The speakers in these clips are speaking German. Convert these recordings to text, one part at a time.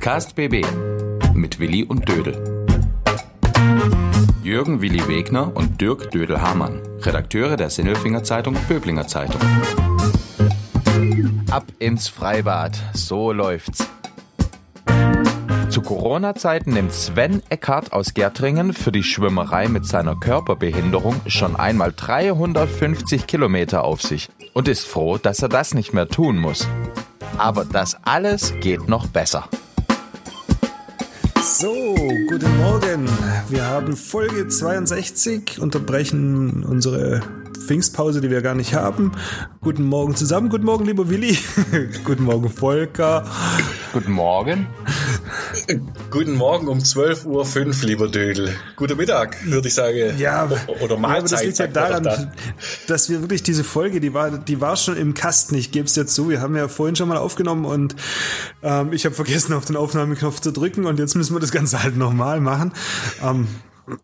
Podcast BB mit Willi und Dödel. Jürgen Willi Wegner und Dirk Dödel-Hamann, Redakteure der Sinnelfinger Zeitung Böblinger Zeitung. Ab ins Freibad, so läuft's. Zu Corona-Zeiten nimmt Sven Eckhardt aus Gärtringen für die Schwimmerei mit seiner Körperbehinderung schon einmal 350 Kilometer auf sich und ist froh, dass er das nicht mehr tun muss. Aber das alles geht noch besser. So, guten Morgen. Wir haben Folge 62, unterbrechen unsere Pfingstpause, die wir gar nicht haben. Guten Morgen zusammen, guten Morgen, lieber Willi. guten Morgen, Volker. Guten Morgen. Guten Morgen um 12.05 Uhr, lieber Dödel. Guten Mittag, würde ich sagen. Ja, oder Mahlzeit. Ja, aber das liegt ja daran, da. dass wir wirklich diese Folge, die war, die war schon im Kasten. Ich gebe es dir zu. Wir haben ja vorhin schon mal aufgenommen und ähm, ich habe vergessen, auf den Aufnahmeknopf zu drücken und jetzt müssen wir das Ganze halt nochmal machen. Ähm,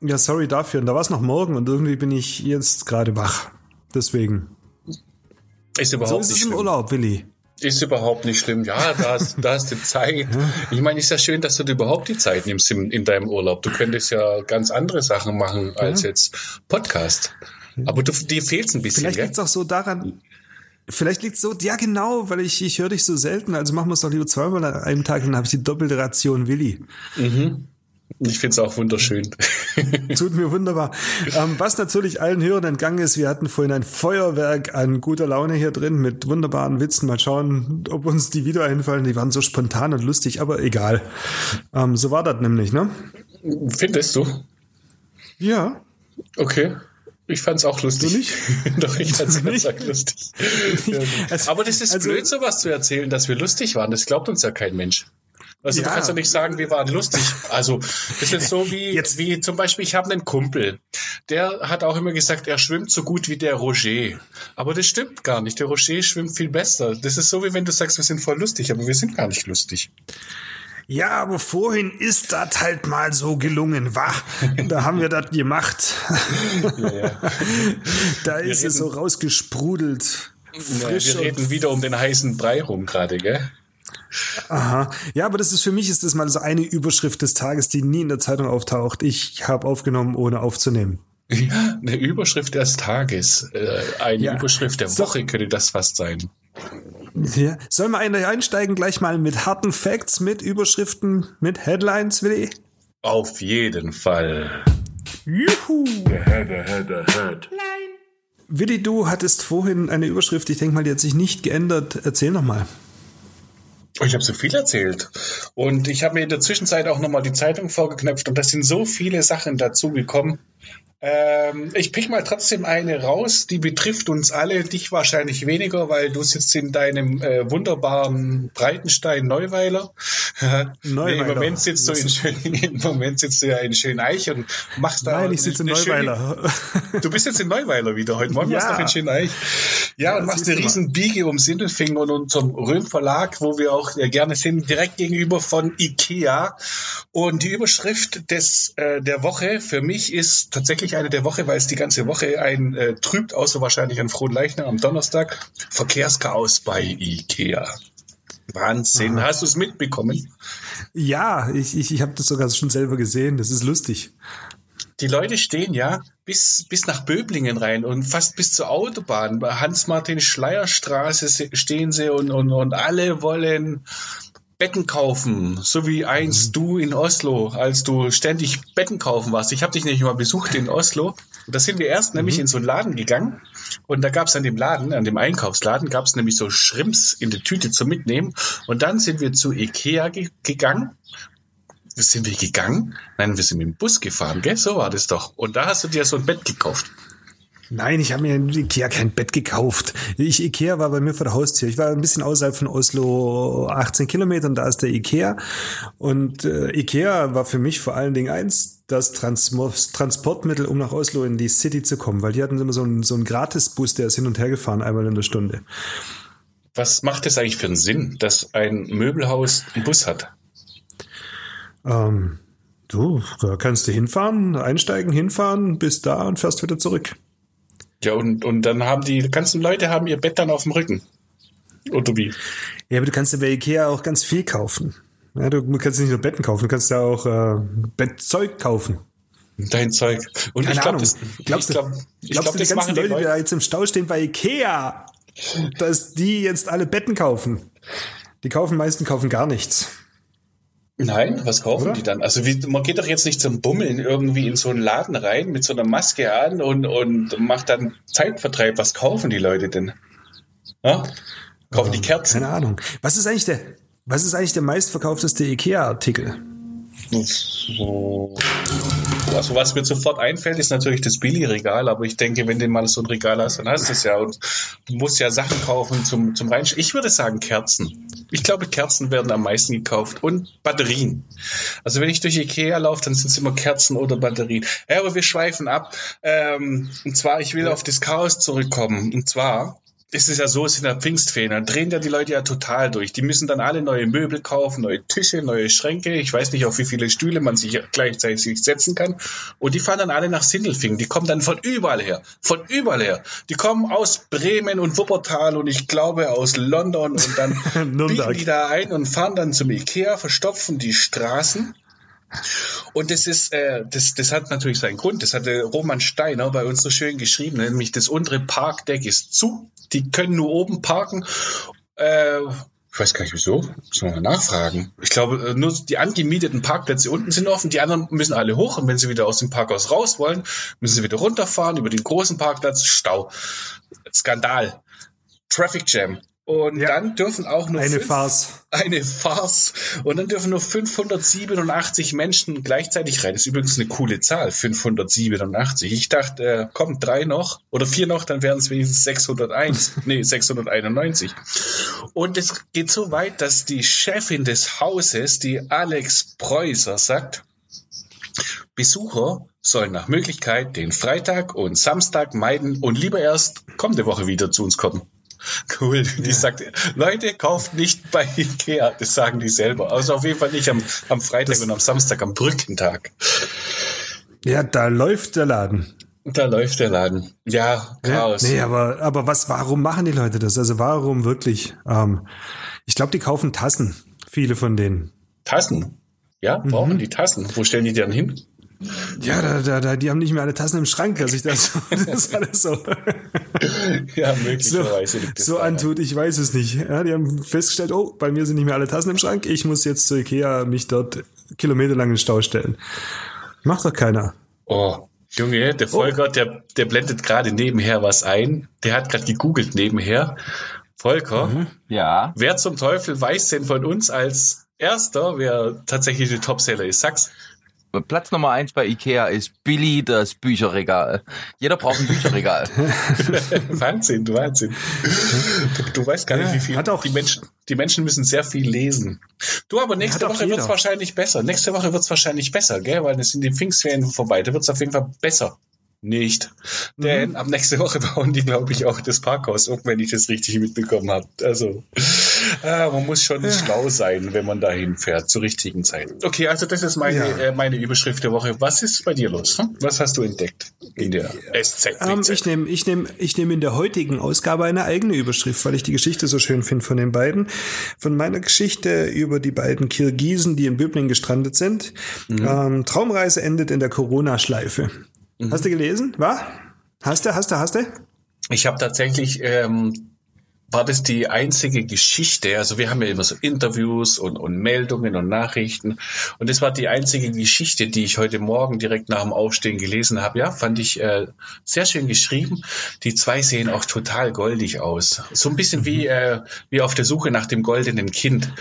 ja, sorry dafür. Und da war es noch morgen und irgendwie bin ich jetzt gerade wach. Deswegen. Ist überhaupt so ist es im Urlaub, Willi. Ist überhaupt nicht schlimm. Ja, da hast, da hast du Zeit. Ich meine, ist ja schön, dass du dir überhaupt die Zeit nimmst in, in deinem Urlaub. Du könntest ja ganz andere Sachen machen als ja. jetzt Podcast. Aber du, dir fehlt ein bisschen. Vielleicht liegt es auch so daran, Vielleicht liegt es so, ja genau, weil ich, ich höre dich so selten, also machen wir es doch lieber zweimal an einem Tag, dann habe ich die doppelte Ration Willi. Mhm. Ich finde es auch wunderschön. Tut mir wunderbar. Ähm, was natürlich allen Hörern entgangen ist, wir hatten vorhin ein Feuerwerk an guter Laune hier drin mit wunderbaren Witzen. Mal schauen, ob uns die wieder einfallen. Die waren so spontan und lustig, aber egal. Ähm, so war das nämlich, ne? Findest du? Ja. Okay. Ich fand's auch lustig. Du nicht? Doch, ich fand's ganz lustig. also, aber das ist also, blöd, sowas zu erzählen, dass wir lustig waren. Das glaubt uns ja kein Mensch. Also ja. du kannst ja nicht sagen, wir waren lustig. Also das ist so wie, Jetzt. wie zum Beispiel, ich habe einen Kumpel, der hat auch immer gesagt, er schwimmt so gut wie der Roger. Aber das stimmt gar nicht. Der Roger schwimmt viel besser. Das ist so wie wenn du sagst, wir sind voll lustig, aber wir sind gar nicht lustig. Ja, aber vorhin ist das halt mal so gelungen, wa? Da haben wir das gemacht. Ja, ja. da ist es so rausgesprudelt. Frisch ja, wir reden wieder um den heißen Brei rum gerade, gell? Aha. Ja, aber das ist für mich ist das mal so eine Überschrift des Tages, die nie in der Zeitung auftaucht. Ich habe aufgenommen, ohne aufzunehmen. Ja, eine Überschrift des Tages, äh, eine ja. Überschrift der Woche so. könnte das fast sein. Ja. Sollen wir einsteigen gleich mal mit harten Facts, mit Überschriften, mit Headlines, Willi? Auf jeden Fall. Juhu! The head, the head, the head. Willi, du hattest vorhin eine Überschrift, ich denke mal, die hat sich nicht geändert. Erzähl noch mal. Ich habe so viel erzählt. Und ich habe mir in der Zwischenzeit auch nochmal die Zeitung vorgeknöpft und da sind so viele Sachen dazu gekommen. Ähm, ich pick mal trotzdem eine raus, die betrifft uns alle, dich wahrscheinlich weniger, weil du sitzt in deinem äh, wunderbaren Breitenstein Neuweiler. Neuweiler. Im Moment sitzt du in schön, im Moment sitzt du ja in Schöneich und machst da. Nein, ich sitze in Neuweiler. Schöne, du bist jetzt in Neuweiler wieder. Heute Morgen ja. warst du noch in Schöneich. Ja, ja und machst eine riesen Biege um Sindelfingen und unserem Röhm Verlag, wo wir auch äh, gerne sind, direkt gegenüber von Ikea. Und die Überschrift des, äh, der Woche für mich ist tatsächlich eine der Woche, weil es die ganze Woche ein äh, trübt, außer wahrscheinlich an Frohen Leichnam am Donnerstag. Verkehrschaos bei Ikea. Wahnsinn. Aha. Hast du es mitbekommen? Ja, ich, ich, ich habe das sogar schon selber gesehen. Das ist lustig. Die Leute stehen ja bis, bis nach Böblingen rein und fast bis zur Autobahn. Bei Hans-Martin-Schleyer-Straße stehen sie und, und, und alle wollen Betten kaufen, so wie einst mhm. du in Oslo, als du ständig Betten kaufen warst. Ich habe dich nämlich mal besucht in Oslo. Und da sind wir erst mhm. nämlich in so einen Laden gegangen und da gab es an dem Laden, an dem Einkaufsladen, gab es nämlich so Schrimps in der Tüte zum Mitnehmen. Und dann sind wir zu Ikea ge gegangen. Sind wir gegangen? Nein, wir sind mit dem Bus gefahren, gell? So war das doch. Und da hast du dir so ein Bett gekauft. Nein, ich habe mir in Ikea kein Bett gekauft. Ich, Ikea war bei mir vor der Haustür. Ich war ein bisschen außerhalb von Oslo, 18 Kilometern, da ist der Ikea. Und äh, Ikea war für mich vor allen Dingen eins, das Trans Transportmittel, um nach Oslo in die City zu kommen, weil die hatten immer so einen, so einen Gratisbus, der ist hin und her gefahren, einmal in der Stunde. Was macht es eigentlich für einen Sinn, dass ein Möbelhaus einen Bus hat? Ähm, du, da kannst du hinfahren, einsteigen, hinfahren, bis da und fährst wieder zurück. Ja, und, und dann haben die ganzen Leute haben ihr Bett dann auf dem Rücken. Oder wie? Ja, aber du kannst ja bei Ikea auch ganz viel kaufen. Ja, du kannst nicht nur Betten kaufen, du kannst ja auch äh, Bettzeug kaufen. Dein Zeug. Und Keine ich glaube, glaubst ich glaub, ich glaubst glaub, du, die ganzen machen die Leute, die Leute. da jetzt im Stau stehen bei Ikea, dass die jetzt alle Betten kaufen? Die kaufen meisten kaufen gar nichts. Nein, was kaufen Oder? die dann? Also wie, man geht doch jetzt nicht zum Bummeln irgendwie in so einen Laden rein mit so einer Maske an und, und macht dann Zeitvertreib. Was kaufen die Leute denn? Ja? Kaufen die Kerzen? Keine Ahnung. Was ist eigentlich der, was ist eigentlich der meistverkaufteste Ikea-Artikel? So. Also was mir sofort einfällt, ist natürlich das Billigregal, aber ich denke, wenn du mal so ein Regal hast, dann hast du es ja und du musst ja Sachen kaufen zum, zum Reinstellen. Ich würde sagen Kerzen. Ich glaube, Kerzen werden am meisten gekauft und Batterien. Also wenn ich durch Ikea laufe, dann sind es immer Kerzen oder Batterien. Ja, aber wir schweifen ab. Ähm, und zwar, ich will auf das Chaos zurückkommen. Und zwar, es ist ja so, es sind ja Pfingstferien, dann drehen ja die Leute ja total durch. Die müssen dann alle neue Möbel kaufen, neue Tische, neue Schränke. Ich weiß nicht, auf wie viele Stühle man sich gleichzeitig setzen kann. Und die fahren dann alle nach Sindelfingen. Die kommen dann von überall her. Von überall her. Die kommen aus Bremen und Wuppertal und ich glaube aus London und dann biegen die da ein und fahren dann zum Ikea, verstopfen die Straßen. Und das ist, äh, das, das hat natürlich seinen Grund. Das hatte Roman Steiner bei uns so schön geschrieben, nämlich das untere Parkdeck ist zu. Die können nur oben parken. Äh, ich weiß gar nicht wieso. Muss man mal nachfragen. Ich glaube, äh, nur die angemieteten Parkplätze unten sind offen. Die anderen müssen alle hoch. Und wenn sie wieder aus dem Parkhaus raus wollen, müssen sie wieder runterfahren über den großen Parkplatz. Stau. Skandal. Traffic Jam. Und Ja. dann dürfen auch nur Eine fünf- Farce. eine Farce. Und dann dürfen nur 587 Menschen gleichzeitig rein. Das ist übrigens eine coole Zahl, 587. Ich dachte, äh, kommen drei noch oder vier noch, dann wären es wenigstens 601. nee, 691. Und es geht so weit, dass die Chefin des Hauses, die Alex Preußer, sagt, Besucher sollen nach Möglichkeit den Freitag und Samstag meiden und lieber erst kommende Woche wieder zu uns kommen. Cool. Die sagt, Leute, kauft nicht bei Ikea. Das sagen die selber. Also auf jeden Fall nicht am, am Freitag Das- und am Samstag, am Brückentag. Ja, da läuft der Laden. Da läuft der Laden. Ja, Ja, Chaos. nee, aber, aber was, warum machen die Leute das? Also warum wirklich? Ähm, ich glaube, die kaufen Tassen. Viele von denen. Tassen. Ja, Mhm. brauchen die Tassen. Wo stellen die die dann hin? Ja, da, da, da, die haben nicht mehr alle Tassen im Schrank, dass ich das, das alles so, Ja, so, möglicherweise so daran. antut. Ich weiß es nicht. Ja, die haben festgestellt, oh, bei mir sind nicht mehr alle Tassen im Schrank. Ich muss jetzt zu Ikea mich dort kilometerlang in den Stau stellen. Macht doch keiner. Oh, Junge, der Volker, der, der blendet gerade nebenher was ein. Der hat gerade gegoogelt nebenher. Volker, Ja. wer zum Teufel weiß denn von uns als Erster, wer tatsächlich der Topseller ist? Sag's. Platz Nummer eins bei Ikea ist Billy, das Bücherregal. Jeder braucht ein Bücherregal. Wahnsinn, Wahnsinn. Du, du weißt gar nicht, Ja, wie viel. hat auch- die, Menschen, die Menschen müssen sehr viel lesen. Du, aber nächste Woche jeder. wird's wahrscheinlich besser. Nächste Woche wird's wahrscheinlich besser, gell? Weil es sind die Pfingstferien vorbei. Da wird's auf jeden Fall besser. Nicht. Denn ab nächste Woche bauen die, glaube ich, auch das Parkhaus um, wenn ich das richtig mitbekommen habe. Also, ah, man muss schon schlau sein, wenn man dahin fährt, zur richtigen Zeit. Okay, also das ist meine, Ja. äh, meine Überschrift der Woche. Was ist bei dir los? Hm? Was hast du entdeckt in der SZ? Ähm, ich nehme ich nehm, ich nehm in der heutigen Ausgabe eine eigene Überschrift, weil ich die Geschichte so schön finde von den beiden. Von meiner Geschichte über die beiden Kirgisen, die in Böbling gestrandet sind. Ähm, Traumreise endet in der Corona-Schleife. Hast du gelesen? Was? Hast du, hast du, hast du? Ich habe tatsächlich, ähm, war das die einzige Geschichte, also wir haben ja immer so Interviews und, und Meldungen und Nachrichten und das war die einzige Geschichte, die ich heute Morgen direkt nach dem Aufstehen gelesen habe. Ja, fand ich äh, sehr schön geschrieben. Die zwei sehen auch total goldig aus. So ein bisschen wie, äh, wie auf der Suche nach dem goldenen Kind.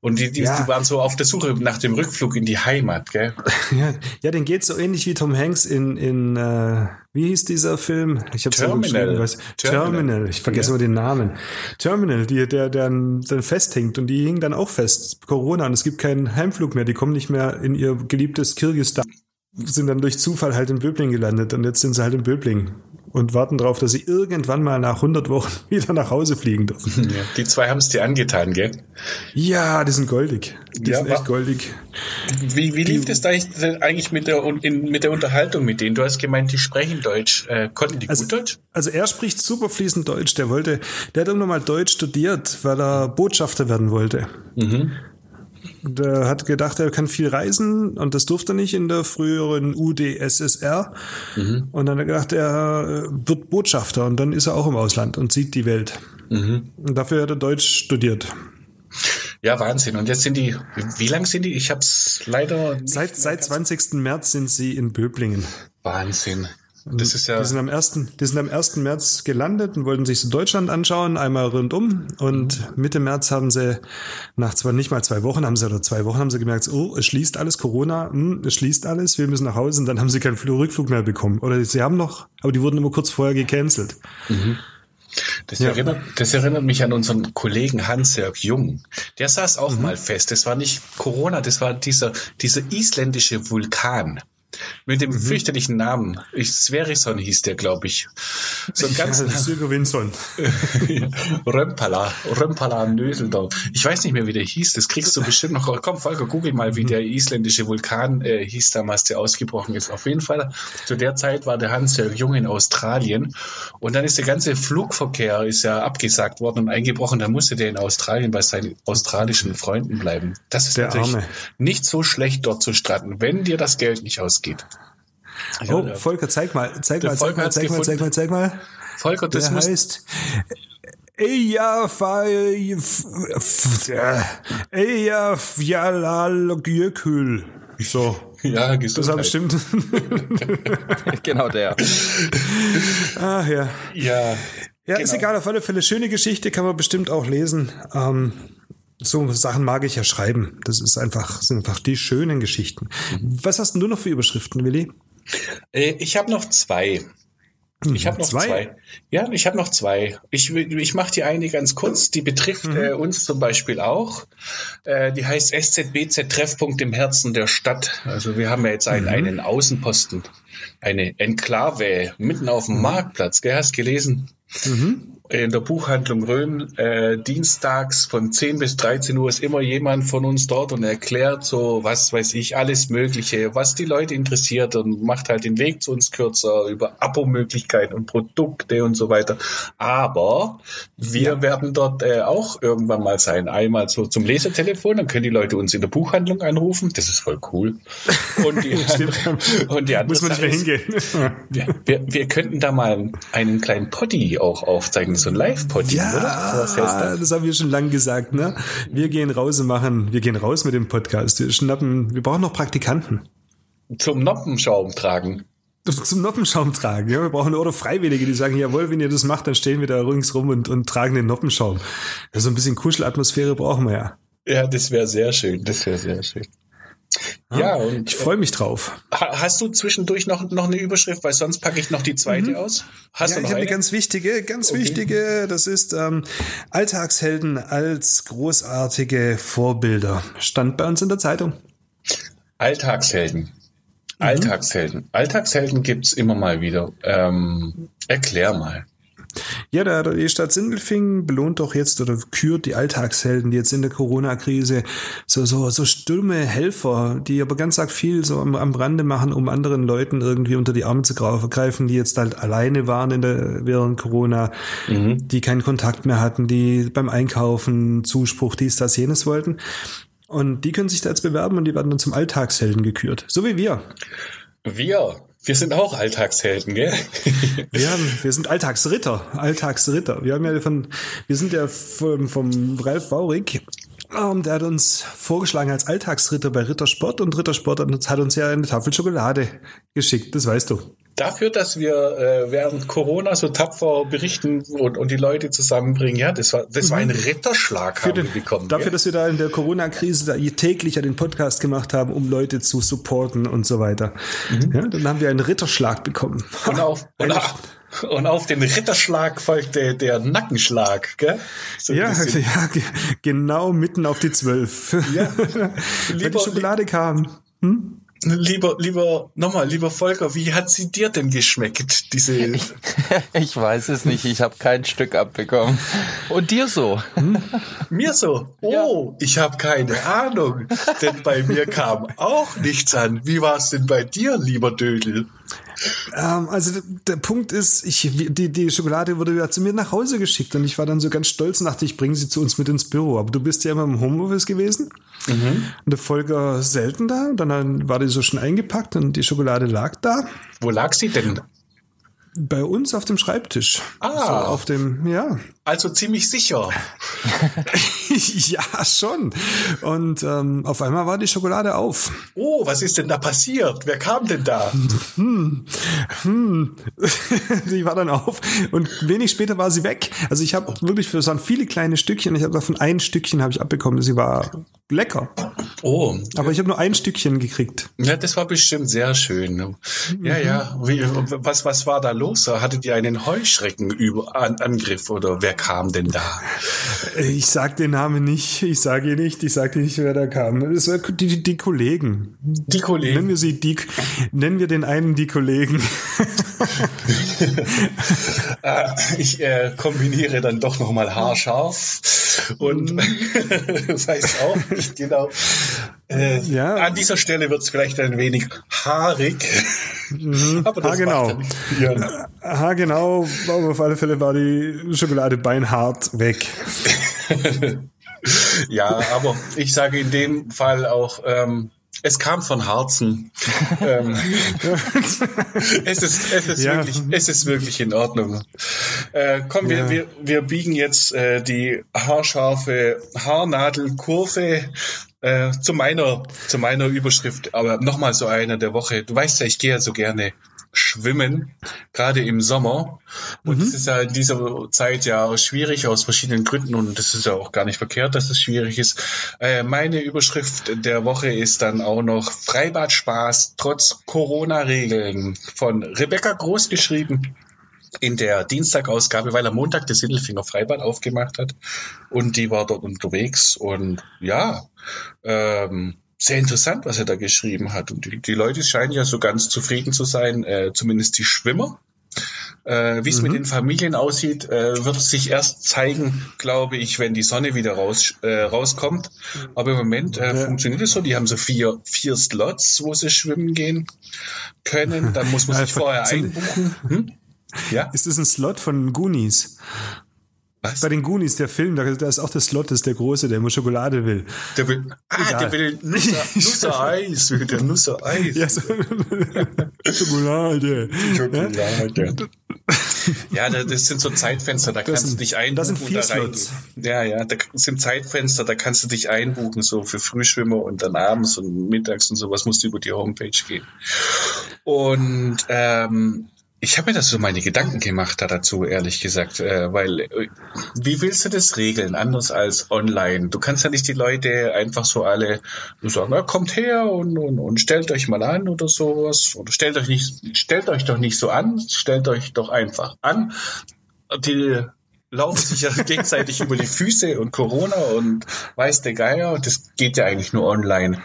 Und die, die, Ja. die waren so auf der Suche nach dem Rückflug in die Heimat, gell? Ja, ja, den geht so ähnlich wie Tom Hanks in, in äh, wie hieß dieser Film? Ich habe Terminal. Was. Terminal. Terminal. Ich vergesse Ja. immer den Namen. Terminal, die, der, der dann, festhängt und die hingen dann auch fest. Corona und es gibt keinen Heimflug mehr. Die kommen nicht mehr in ihr geliebtes Kirgisistan. Sind dann durch Zufall halt in Böbling gelandet und jetzt sind sie halt in Böbling und warten darauf, dass sie irgendwann mal nach 100 Wochen wieder nach Hause fliegen dürfen. Ja, die zwei haben es dir angetan, gell? Ja, die sind goldig. Die Ja, sind echt goldig. Wie, wie lief das da eigentlich- mit der, in, mit der Unterhaltung mit denen? Du hast gemeint, die sprechen Deutsch. Äh, konnten die Also- gut Deutsch? Also er spricht super fließend Deutsch. Der wollte, der hat irgendwann mal Deutsch studiert, weil er Botschafter werden wollte. Der hat gedacht, er kann viel reisen und das durfte er nicht in der früheren UdSSR. Mhm. Und dann hat er gedacht, er wird Botschafter und dann ist er auch im Ausland und sieht die Welt. Mhm. Und dafür hat er Deutsch studiert. Ja, Wahnsinn. Und jetzt sind die, wie lang sind die? Ich habe es leider. Seit, seit 20. März sind sie in Böblingen. Wahnsinn. Das ist ja. Die sind am ersten, die sind am 1. März gelandet und wollten sich so Deutschland anschauen, einmal rundum. Und Mitte März haben sie, nach zwar nicht mal zwei Wochen, haben sie oder zwei Wochen haben sie gemerkt, oh, es schließt alles, Corona, hm, es schließt alles, wir müssen nach Hause und dann haben sie keinen Rückflug mehr bekommen. Oder sie haben noch, aber die wurden immer kurz vorher gecancelt. Mhm. Das, ja. erinnert, das erinnert mich an unseren Kollegen Hans-Jörg Jung. Der saß auch mhm. mal fest. Das war nicht Corona, das war dieser, dieser isländische Vulkan. Mit dem mhm. fürchterlichen Namen. Sverison hieß der, glaube ich. So ein ganz ja, Winson. Römpala. Römpala Nöseldorf. Ich weiß nicht mehr, wie der hieß. Das kriegst du bestimmt noch. Komm, Volker, google mal, wie mhm. der isländische Vulkan äh, hieß damals, der ausgebrochen ist. Auf jeden Fall, zu der Zeit war der Hans-Jörg Jung in Australien. Und dann ist der ganze Flugverkehr ist ja abgesagt worden und eingebrochen. Da musste der in Australien bei seinen australischen Freunden bleiben. Das ist der natürlich Arme. nicht so schlecht, dort zu stranden, wenn dir das Geld nicht ausgeht geht. Oh, Volker, zeig mal, zeig mal, zeig mal, zeig mal, zeig mal, zeig mal. Volker, das Der heißt Eja Eja Fjalal So. Ja, Gesundheit. Das stimmt. genau der. Ach ja. Ja. Ja, genau. ist egal, auf alle Fälle schöne Geschichte, kann man bestimmt auch lesen. Ähm, so Sachen mag ich ja schreiben. Das ist einfach, sind einfach die schönen Geschichten. Mhm. Was hast denn du noch für Überschriften, Willi? Äh, ich habe noch zwei. Ich habe noch zwei? zwei. Ja, ich habe noch zwei. Ich, ich mache die eine ganz kurz. Die betrifft mhm. äh, uns zum Beispiel auch. Äh, die heißt SZBZ Treffpunkt im Herzen der Stadt. Also wir haben ja jetzt einen, mhm. einen Außenposten, eine Enklave mitten auf dem mhm. Marktplatz. Gell, hast gelesen? Mhm in der Buchhandlung Röhm äh, dienstags von 10 bis 13 Uhr ist immer jemand von uns dort und erklärt so, was weiß ich, alles Mögliche, was die Leute interessiert und macht halt den Weg zu uns kürzer über Abo-Möglichkeiten und Produkte und so weiter. Aber wir ja. werden dort äh, auch irgendwann mal sein. Einmal so zum Lesetelefon, dann können die Leute uns in der Buchhandlung anrufen. Das ist voll cool. Und die, und die andere Muss man nicht mehr hingehen. wir, wir, wir könnten da mal einen kleinen Poddy auch aufzeigen so ein Live-Poddy, ja, oder? Was heißt das? das haben wir schon lange gesagt, ne? Wir gehen raus und machen, wir gehen raus mit dem Podcast. Wir schnappen, wir brauchen noch Praktikanten. Zum Noppenschaum tragen. Zum Noppenschaum tragen, ja. Wir brauchen oder Freiwillige, die sagen, jawohl, wenn ihr das macht, dann stehen wir da ringsrum und, und tragen den Noppenschaum. Ja, so ein bisschen Kuschelatmosphäre brauchen wir ja. Ja, das wäre sehr schön. Das wäre sehr schön. Ja, und ich freue mich drauf. Hast du zwischendurch noch, noch eine Überschrift, weil sonst packe ich noch die zweite mhm. aus? Hast ja, du noch ich habe eine ganz wichtige, ganz okay. wichtige, das ist ähm, Alltagshelden als großartige Vorbilder. Stand bei uns in der Zeitung. Alltagshelden. Mhm. Alltagshelden. Alltagshelden gibt's immer mal wieder. Ähm, erklär mal. Ja, da, die Stadt Sindelfingen belohnt doch jetzt oder kürt die Alltagshelden, die jetzt in der Corona-Krise so, so, so stumme Helfer, die aber ganz arg viel so am, am Rande machen, um anderen Leuten irgendwie unter die Arme zu greifen, die jetzt halt alleine waren in der, während Corona, mhm. die keinen Kontakt mehr hatten, die beim Einkaufen Zuspruch dies, das, jenes wollten. Und die können sich da jetzt bewerben und die werden dann zum Alltagshelden gekürt. So wie wir. Wir. Wir sind auch Alltagshelden, gell? wir, haben, wir sind Alltagsritter, Alltagsritter. Wir haben ja von, wir sind ja vom, vom Ralf Waurig, ähm, der hat uns vorgeschlagen als Alltagsritter bei Rittersport und Rittersport hat uns ja eine Tafel Schokolade geschickt, das weißt du dafür, dass wir äh, während Corona so tapfer berichten und, und die Leute zusammenbringen, ja, das war, das war ein mhm. Ritterschlag Für haben den, wir bekommen. Dafür, ja. dass wir da in der Corona-Krise da täglich ja den Podcast gemacht haben, um Leute zu supporten und so weiter. Mhm. Ja, dann haben wir einen Ritterschlag bekommen. Und auf, und auf, und auf den Ritterschlag folgte der Nackenschlag, gell? So ja, ja, genau mitten auf die zwölf. Ja. Wenn die Schokolade kam. Hm? Lieber, lieber, nochmal, lieber Volker, wie hat sie dir denn geschmeckt, diese? Ich, ich weiß es nicht, ich habe kein Stück abbekommen. Und dir so? Hm? Mir so? Oh, ja. ich habe keine Ahnung, denn bei mir kam auch nichts an. Wie war es denn bei dir, lieber Dödel? Ähm, also der Punkt ist, ich, die, die Schokolade wurde ja zu mir nach Hause geschickt und ich war dann so ganz stolz und dachte, ich bringe sie zu uns mit ins Büro. Aber du bist ja immer im Homeoffice gewesen. Mhm. Und der Volker selten da. Und dann war die so schon eingepackt und die Schokolade lag da. Wo lag sie denn? Bei uns auf dem Schreibtisch. Ah. So auf dem, ja. Also ziemlich sicher. ja, schon. Und ähm, auf einmal war die Schokolade auf. Oh, was ist denn da passiert? Wer kam denn da? Hm, hm. die war dann auf und wenig später war sie weg. Also ich habe wirklich, es waren viele kleine Stückchen. Ich habe davon ein Stückchen habe ich abbekommen. Sie war lecker. Oh. Aber ich habe nur ein Stückchen gekriegt. Ja, das war bestimmt sehr schön. Ja, ja. Wie, was, was war da los? Hattet ihr einen Heuschreckenangriff oder wer kam denn da? Ich sag den Namen nicht. Ich sage ihr nicht. Ich sage nicht, wer da kam. Es war die, die, die Kollegen. Die Kollegen. Nennen wir sie die, nennen wir den einen die Kollegen. Ah, ich äh, kombiniere dann doch nochmal haarscharf und mhm. weiß auch nicht genau. Äh, ja. An dieser Stelle wird es vielleicht ein wenig haarig. Mhm. Aber das genau. Ja. Ha, genau. Aber auf alle Fälle war die Schokolade beinhart weg. ja, aber ich sage in dem Fall auch, ähm, es kam von Herzen. ähm, es ist, es ist ja. wirklich, es ist wirklich in Ordnung. Äh, komm, ja. wir, wir, wir biegen jetzt äh, die haarscharfe Haarnadelkurve äh, zu meiner, zu meiner Überschrift. Aber nochmal so eine der Woche. Du weißt ja, ich gehe ja so gerne schwimmen, gerade im Sommer. Und es mhm. ist ja in dieser Zeit ja schwierig aus verschiedenen Gründen und das ist ja auch gar nicht verkehrt, dass es schwierig ist. Äh, meine Überschrift der Woche ist dann auch noch Freibad-Spaß trotz Corona-Regeln von Rebecca Groß geschrieben in der Dienstagausgabe, weil am Montag das Sindelfinger Freibad aufgemacht hat und die war dort unterwegs und ja, ähm, sehr interessant, was er da geschrieben hat. Und die, die Leute scheinen ja so ganz zufrieden zu sein, äh, zumindest die Schwimmer. Äh, Wie es mhm. mit den Familien aussieht, äh, wird sich erst zeigen, glaube ich, wenn die Sonne wieder raus, äh, rauskommt. Aber im Moment äh, ja. funktioniert es so. Die haben so vier, vier Slots, wo sie schwimmen gehen können. Dann muss man sich vorher einbuchen. Hm? Ja? Ist das ein Slot von Goonies? Was? Bei den Goonies, der Film, da, da ist auch der Slot, das ist der Große, der immer Schokolade will. Der will, ah, Egal. der will Nusser, Nusser Eis, will der Nusser Eis. Ja, so, Schokolade. Schokolade. Ja, das sind so Zeitfenster, da das kannst sind, du dich einbuchen. Das sind vier Slots. Ja, ja, da sind Zeitfenster, da kannst du dich einbuchen, so für Frühschwimmer und dann abends und mittags und sowas musst du über die Homepage gehen. Und ähm, ich habe mir das so meine Gedanken gemacht da dazu, ehrlich gesagt, äh, weil äh, wie willst du das regeln, anders als online? Du kannst ja nicht die Leute einfach so alle sagen, ja, kommt her und, und, und stellt euch mal an oder sowas. Oder stellt euch nicht, stellt euch doch nicht so an, stellt euch doch einfach an. Die laufen sich ja gegenseitig über die Füße und Corona und weiß der Geier, das geht ja eigentlich nur online.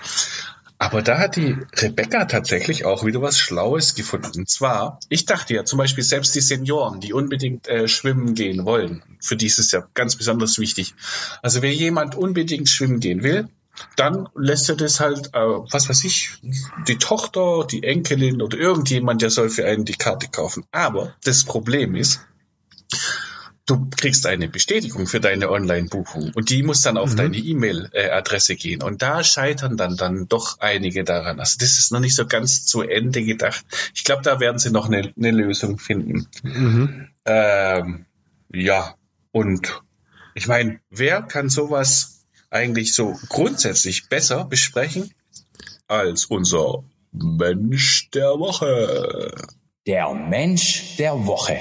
Aber da hat die Rebecca tatsächlich auch wieder was Schlaues gefunden. Und zwar, ich dachte ja zum Beispiel selbst die Senioren, die unbedingt äh, schwimmen gehen wollen, für die ist es ja ganz besonders wichtig. Also wer jemand unbedingt schwimmen gehen will, dann lässt er das halt, äh, was weiß ich, die Tochter, die Enkelin oder irgendjemand, der soll für einen die Karte kaufen. Aber das Problem ist, du kriegst eine Bestätigung für deine Online-Buchung und die muss dann auf mhm. deine E-Mail-Adresse gehen. Und da scheitern dann, dann doch einige daran. Also das ist noch nicht so ganz zu Ende gedacht. Ich glaube, da werden sie noch eine, eine Lösung finden. Mhm. Ähm, ja, und ich meine, wer kann sowas eigentlich so grundsätzlich besser besprechen als unser Mensch der Woche? Der Mensch der Woche.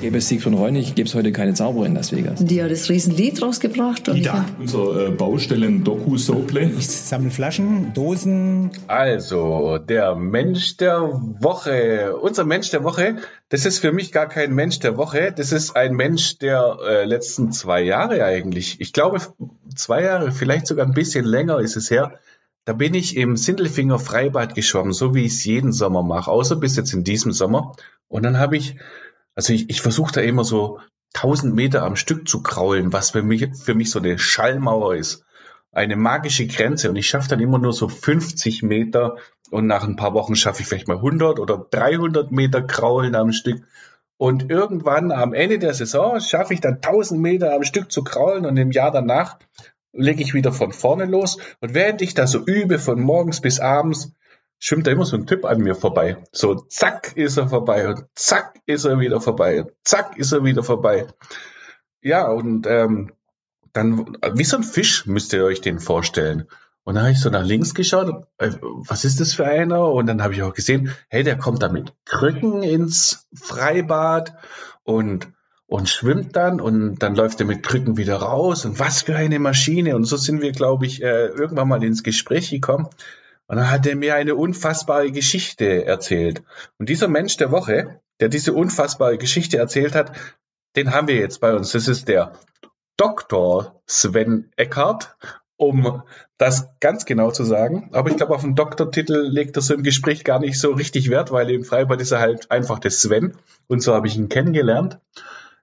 Gäbe es Siegfried Reunig, gäbe es heute keine Zauberer in Las Vegas. Die hat das Riesenlied rausgebracht. Und ja. Unser äh, Baustellen-Doku-Sople. Ich sammle Flaschen, Dosen. Also, der Mensch der Woche. Unser Mensch der Woche, das ist für mich gar kein Mensch der Woche. Das ist ein Mensch der äh, letzten zwei Jahre eigentlich. Ich glaube, zwei Jahre, vielleicht sogar ein bisschen länger ist es her. Da bin ich im Sindelfinger Freibad geschwommen, so wie ich es jeden Sommer mache, außer bis jetzt in diesem Sommer. Und dann habe ich also ich, ich versuche da immer so tausend Meter am Stück zu kraulen, was für mich, für mich so eine Schallmauer ist. eine magische Grenze und ich schaffe dann immer nur so 50 Meter und nach ein paar Wochen schaffe ich vielleicht mal 100 oder 300 Meter Kraulen am Stück. Und irgendwann am Ende der Saison schaffe ich dann 1000 Meter am Stück zu kraulen und im Jahr danach lege ich wieder von vorne los. Und während ich da so übe, von morgens bis abends, schwimmt da immer so ein Typ an mir vorbei. So, zack, ist er vorbei und zack, ist er wieder vorbei und zack, ist er wieder vorbei. Ja, und ähm, dann, wie so ein Fisch müsst ihr euch den vorstellen. Und dann habe ich so nach links geschaut, äh, was ist das für einer? Und dann habe ich auch gesehen, hey, der kommt da mit Krücken ins Freibad und, und schwimmt dann und dann läuft er mit Krücken wieder raus und was für eine Maschine. Und so sind wir, glaube ich, äh, irgendwann mal ins Gespräch gekommen. Und dann hat er mir eine unfassbare Geschichte erzählt. Und dieser Mensch der Woche, der diese unfassbare Geschichte erzählt hat, den haben wir jetzt bei uns. Das ist der Dr. Sven Eckhardt um das ganz genau zu sagen. Aber ich glaube, auf den Doktortitel legt er so im Gespräch gar nicht so richtig Wert, weil im Freibad ist er halt einfach der Sven. Und so habe ich ihn kennengelernt.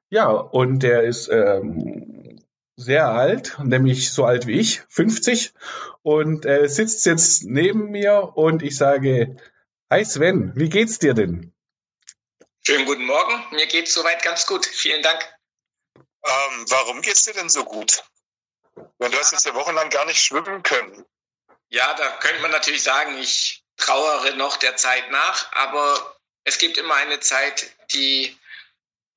Ja, und der ist ähm, sehr alt, nämlich so alt wie ich, 50. Und er sitzt jetzt neben mir und ich sage, Hi Sven, wie geht's dir denn? Schönen guten Morgen, mir geht's soweit ganz gut. Vielen Dank. Ähm, warum geht's dir denn so gut? Wenn du hast jetzt ja wochenlang gar nicht schwimmen können. Ja, da könnte man natürlich sagen, ich trauere noch der Zeit nach, aber es gibt immer eine Zeit, die,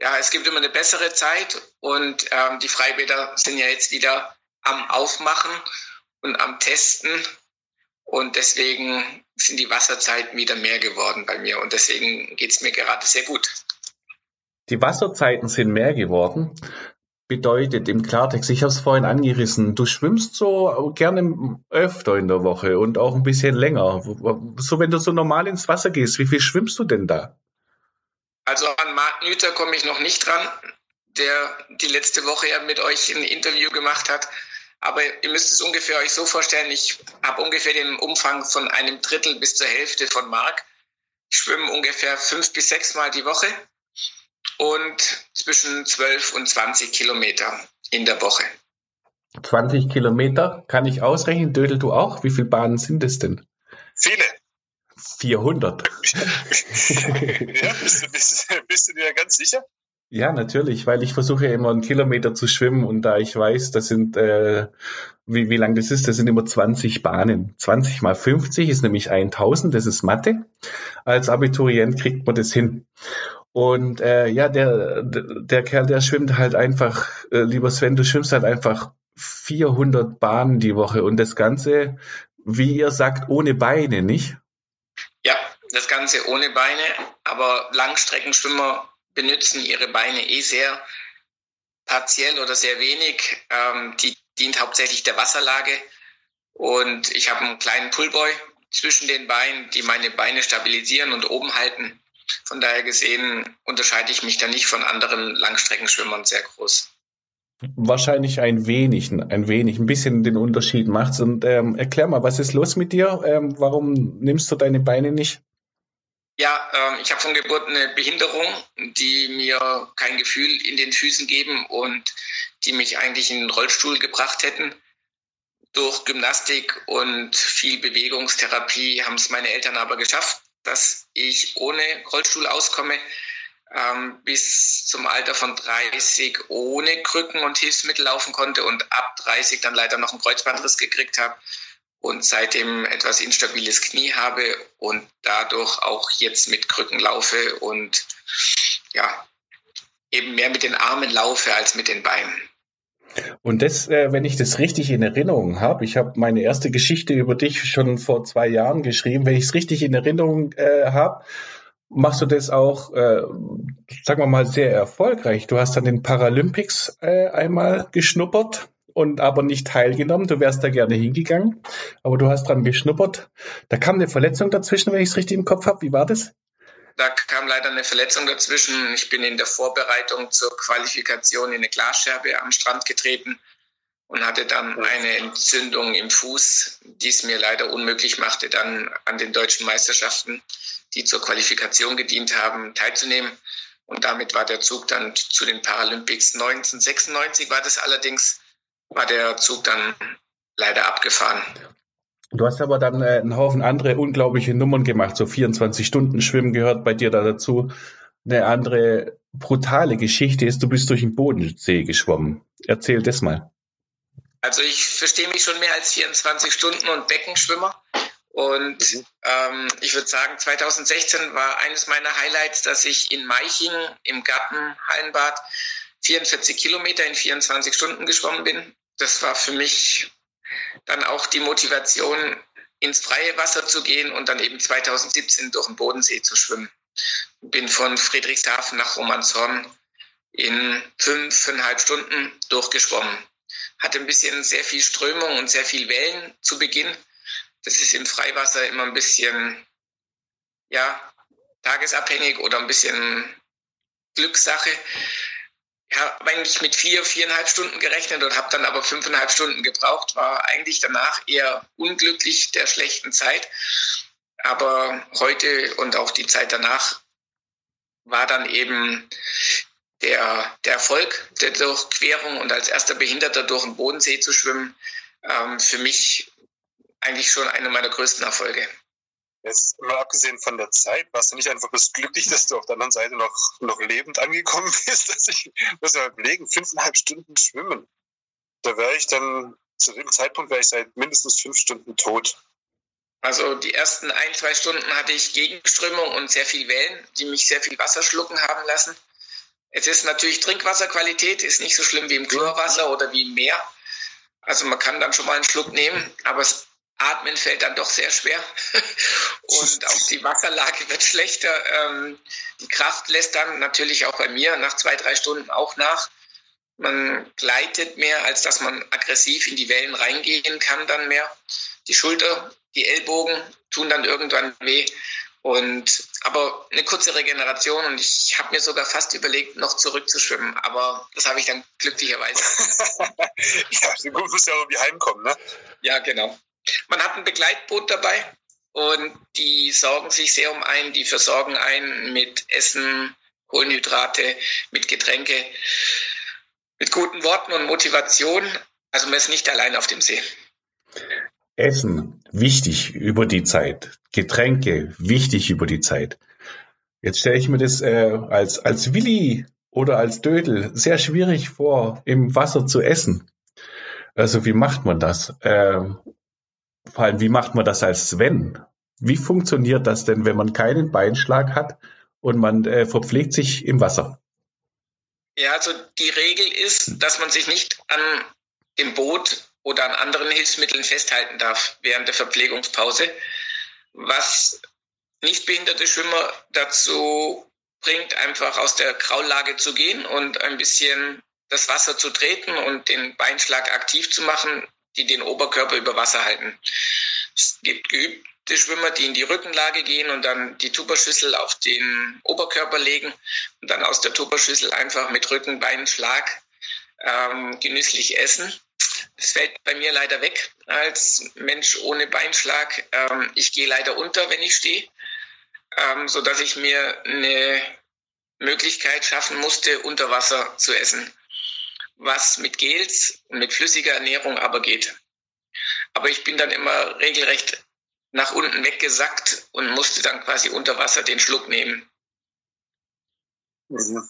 ja, es gibt immer eine bessere Zeit und ähm, die Freibäder sind ja jetzt wieder am Aufmachen und am Testen und deswegen sind die Wasserzeiten wieder mehr geworden bei mir und deswegen geht es mir gerade sehr gut. Die Wasserzeiten sind mehr geworden bedeutet im Klartext? Ich habe es vorhin angerissen. Du schwimmst so gerne öfter in der Woche und auch ein bisschen länger. So, wenn du so normal ins Wasser gehst, wie viel schwimmst du denn da? Also an Marc Nüter komme ich noch nicht dran, der die letzte Woche ja mit euch ein Interview gemacht hat. Aber ihr müsst es ungefähr euch so vorstellen, ich habe ungefähr den Umfang von einem Drittel bis zur Hälfte von Marc. Ich schwimme ungefähr fünf bis sechs Mal die Woche und zwischen 12 und 20 Kilometer in der Woche. 20 Kilometer kann ich ausrechnen. Dödel, du auch? Wie viele Bahnen sind es denn? Viele. 400. ja, bist du, bist, bist du dir ganz sicher? Ja, natürlich, weil ich versuche immer einen Kilometer zu schwimmen und da ich weiß, das sind, äh, wie, wie lang das ist, das sind immer 20 Bahnen. 20 mal 50 ist nämlich 1000, das ist Mathe. Als Abiturient kriegt man das hin. Und äh, ja, der, der Kerl, der schwimmt halt einfach, äh, lieber Sven, du schwimmst halt einfach 400 Bahnen die Woche und das Ganze, wie ihr sagt, ohne Beine, nicht? Das Ganze ohne Beine, aber Langstreckenschwimmer benutzen ihre Beine eh sehr partiell oder sehr wenig. Ähm, die dient hauptsächlich der Wasserlage und ich habe einen kleinen Pullboy zwischen den Beinen, die meine Beine stabilisieren und oben halten. Von daher gesehen unterscheide ich mich da nicht von anderen Langstreckenschwimmern sehr groß. Wahrscheinlich ein wenig, ein wenig, ein bisschen den Unterschied macht's. Und ähm, erklär mal, was ist los mit dir? Ähm, warum nimmst du deine Beine nicht? Ja, ähm, ich habe von Geburt eine Behinderung, die mir kein Gefühl in den Füßen geben und die mich eigentlich in den Rollstuhl gebracht hätten. Durch Gymnastik und viel Bewegungstherapie haben es meine Eltern aber geschafft, dass ich ohne Rollstuhl auskomme, ähm, bis zum Alter von 30 ohne Krücken und Hilfsmittel laufen konnte und ab 30 dann leider noch einen Kreuzbandriss gekriegt habe und seitdem etwas instabiles Knie habe und dadurch auch jetzt mit Krücken laufe und ja, eben mehr mit den Armen laufe als mit den Beinen. Und das, äh, wenn ich das richtig in Erinnerung habe, ich habe meine erste Geschichte über dich schon vor zwei Jahren geschrieben, wenn ich es richtig in Erinnerung äh, habe, machst du das auch, äh, sagen wir mal, sehr erfolgreich. Du hast an den Paralympics äh, einmal geschnuppert und aber nicht teilgenommen. Du wärst da gerne hingegangen, aber du hast dran geschnuppert. Da kam eine Verletzung dazwischen, wenn ich es richtig im Kopf habe. Wie war das? Da kam leider eine Verletzung dazwischen. Ich bin in der Vorbereitung zur Qualifikation in eine Glasscherbe am Strand getreten und hatte dann eine Entzündung im Fuß, die es mir leider unmöglich machte, dann an den deutschen Meisterschaften, die zur Qualifikation gedient haben, teilzunehmen. Und damit war der Zug dann zu den Paralympics 1996 war das allerdings, war der Zug dann leider abgefahren. Du hast aber dann äh, einen Haufen andere unglaubliche Nummern gemacht. So 24 Stunden Schwimmen gehört bei dir da dazu. Eine andere brutale Geschichte ist, du bist durch den Bodensee geschwommen. Erzähl das mal. Also ich verstehe mich schon mehr als 24 Stunden und Beckenschwimmer. Und mhm. ähm, ich würde sagen, 2016 war eines meiner Highlights, dass ich in Meichingen im Garten Hallenbad 44 Kilometer in 24 Stunden geschwommen bin. Das war für mich dann auch die Motivation, ins freie Wasser zu gehen und dann eben 2017 durch den Bodensee zu schwimmen. Bin von Friedrichshafen nach Romanshorn in fünfeinhalb Stunden durchgeschwommen. Hatte ein bisschen sehr viel Strömung und sehr viel Wellen zu Beginn. Das ist im Freiwasser immer ein bisschen, ja, tagesabhängig oder ein bisschen Glückssache habe eigentlich mit vier, viereinhalb Stunden gerechnet und habe dann aber fünfeinhalb Stunden gebraucht, war eigentlich danach eher unglücklich der schlechten Zeit. Aber heute und auch die Zeit danach war dann eben der, der Erfolg der Durchquerung und als erster Behinderter durch den Bodensee zu schwimmen, ähm, für mich eigentlich schon einer meiner größten Erfolge. Jetzt mal abgesehen von der Zeit, warst du nicht einfach bloß glücklich, dass du auf der anderen Seite noch, noch lebend angekommen bist? Dass ich muss ja überlegen, fünfeinhalb Stunden schwimmen. Da wäre ich dann, zu dem Zeitpunkt wäre ich seit mindestens fünf Stunden tot. Also die ersten ein, zwei Stunden hatte ich Gegenströmung und sehr viel Wellen, die mich sehr viel Wasser schlucken haben lassen. Es ist natürlich Trinkwasserqualität, ist nicht so schlimm wie im Chlorwasser oder wie im Meer. Also man kann dann schon mal einen Schluck nehmen, aber es Atmen fällt dann doch sehr schwer und auch die Wasserlage wird schlechter. Ähm, die Kraft lässt dann natürlich auch bei mir nach zwei, drei Stunden auch nach. Man gleitet mehr, als dass man aggressiv in die Wellen reingehen kann dann mehr. Die Schulter, die Ellbogen tun dann irgendwann weh. Und aber eine kurze Regeneration und ich habe mir sogar fast überlegt, noch zurückzuschwimmen, aber das habe ich dann glücklicherweise. ja, du musst ja irgendwie heimkommen, ne? Ja, genau. Man hat ein Begleitboot dabei und die sorgen sich sehr um einen, die versorgen einen mit Essen, Kohlenhydrate, mit Getränke, mit guten Worten und Motivation. Also man ist nicht allein auf dem See. Essen, wichtig über die Zeit. Getränke, wichtig über die Zeit. Jetzt stelle ich mir das äh, als, als Willi oder als Dödel sehr schwierig vor, im Wasser zu essen. Also wie macht man das? Äh, vor allem, wie macht man das als Sven? Wie funktioniert das denn, wenn man keinen Beinschlag hat und man äh, verpflegt sich im Wasser? Ja, also die Regel ist, dass man sich nicht an dem Boot oder an anderen Hilfsmitteln festhalten darf während der Verpflegungspause, was nicht behinderte Schwimmer dazu bringt, einfach aus der Kraullage zu gehen und ein bisschen das Wasser zu treten und den Beinschlag aktiv zu machen, die den Oberkörper über Wasser halten. Es gibt geübte Schwimmer, die in die Rückenlage gehen und dann die Tupperschüssel auf den Oberkörper legen und dann aus der Tupperschüssel einfach mit Rücken, Beinen, Schlag ähm, genüsslich essen. Das fällt bei mir leider weg als Mensch ohne Beinschlag. Ähm, ich gehe leider unter, wenn ich stehe, ähm, so dass ich mir eine Möglichkeit schaffen musste, unter Wasser zu essen was mit Gels und mit flüssiger Ernährung aber geht. Aber ich bin dann immer regelrecht nach unten weggesackt und musste dann quasi unter Wasser den Schluck nehmen. Mhm.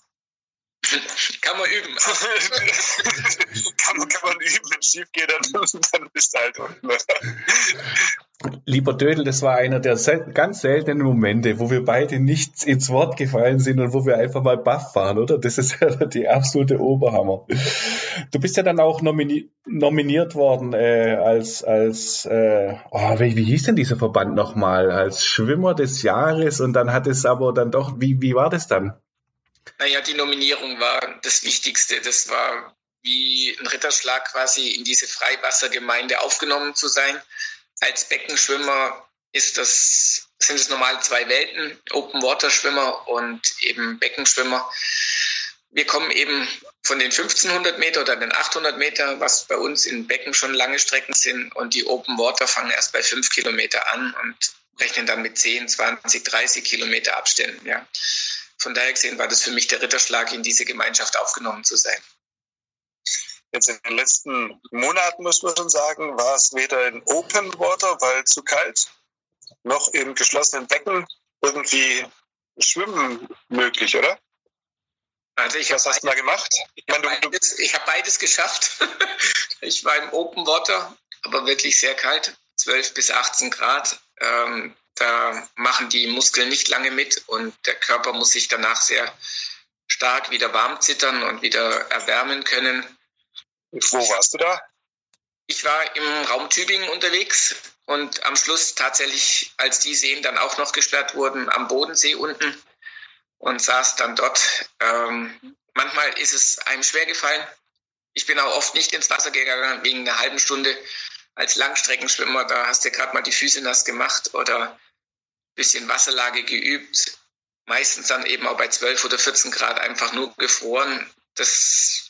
kann man üben. kann, man, kann man üben, wenn es schief geht, dann, dann bist du halt unten. Lieber Dödel, das war einer der ganz seltenen Momente, wo wir beide nicht ins Wort gefallen sind und wo wir einfach mal baff waren, oder? Das ist ja die absolute Oberhammer. Du bist ja dann auch nomini nominiert worden äh, als, als äh, oh, wie, wie hieß denn dieser Verband nochmal? Als Schwimmer des Jahres und dann hat es aber dann doch, wie, wie war das dann? Naja, die Nominierung war das Wichtigste. Das war wie ein Ritterschlag quasi in diese Freiwassergemeinde aufgenommen zu sein als Beckenschwimmer ist das, sind es normal zwei Welten, Open Water Schwimmer und eben Beckenschwimmer. Wir kommen eben von den 1500 Meter oder den 800 Meter, was bei uns in Becken schon lange Strecken sind, und die Open Water fangen erst bei 5 Kilometer an und rechnen dann mit 10, 20, 30 Kilometer Abständen. Ja. Von daher gesehen war das für mich der Ritterschlag, in diese Gemeinschaft aufgenommen zu sein. Jetzt in den letzten Monaten, muss man schon sagen, war es weder in Open Water, weil zu kalt, noch in geschlossenen Becken irgendwie Schwimmen möglich, oder? Also ich Was hast du da gemacht? Ich habe beides, ich hab beides geschafft. ich war im Open Water, aber wirklich sehr kalt, 12 bis 18 Grad. Ähm, da machen die Muskeln nicht lange mit und der Körper muss sich danach sehr stark wieder warm zittern und wieder erwärmen können. Wo warst du da? Ich war im Raum Tübingen unterwegs und am Schluss tatsächlich, als die Seen dann auch noch gesperrt wurden, am Bodensee unten und saß dann dort. Ähm, manchmal ist es einem schwer gefallen. Ich bin auch oft nicht ins Wasser gegangen wegen einer halben Stunde als Langstreckenschwimmer. Da hast du gerade mal die Füße nass gemacht oder bisschen Wasserlage geübt. Meistens dann eben auch bei 12 oder 14 Grad einfach nur gefroren. Das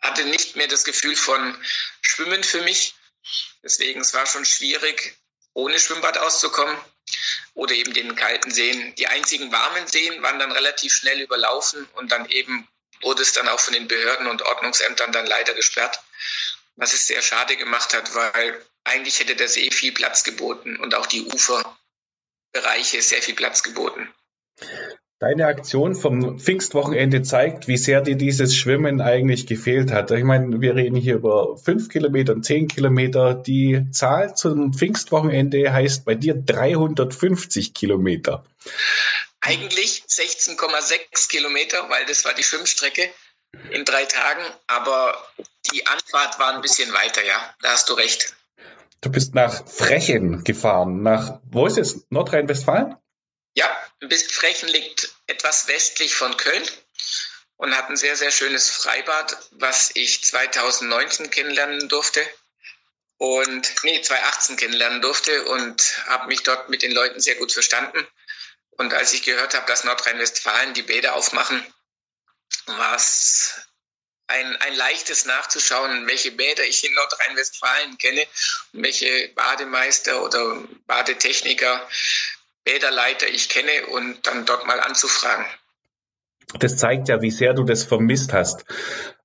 hatte nicht mehr das Gefühl von Schwimmen für mich. Deswegen, es war schon schwierig, ohne Schwimmbad auszukommen oder eben den kalten Seen. Die einzigen warmen Seen waren dann relativ schnell überlaufen und dann eben wurde es dann auch von den Behörden und Ordnungsämtern dann leider gesperrt, was es sehr schade gemacht hat, weil eigentlich hätte der See viel Platz geboten und auch die Uferbereiche sehr viel Platz geboten. Deine Aktion vom Pfingstwochenende zeigt, wie sehr dir dieses Schwimmen eigentlich gefehlt hat. Ich meine, wir reden hier über fünf Kilometer und zehn Kilometer. Die Zahl zum Pfingstwochenende heißt bei dir 350 Kilometer. Eigentlich 16,6 Kilometer, weil das war die Schwimmstrecke in drei Tagen. Aber die Anfahrt war ein bisschen weiter, ja. Da hast du recht. Du bist nach Frechen gefahren. Nach, wo ist es? Nordrhein-Westfalen? Ja, Frechen liegt etwas westlich von Köln und hat ein sehr, sehr schönes Freibad, was ich 2019 kennenlernen durfte. Und, nee, 2018 kennenlernen durfte und habe mich dort mit den Leuten sehr gut verstanden. Und als ich gehört habe, dass Nordrhein-Westfalen die Bäder aufmachen, war es ein, ein leichtes nachzuschauen, welche Bäder ich in Nordrhein-Westfalen kenne und welche Bademeister oder Badetechniker Bäderleiter ich kenne und dann dort mal anzufragen. Das zeigt ja, wie sehr du das vermisst hast.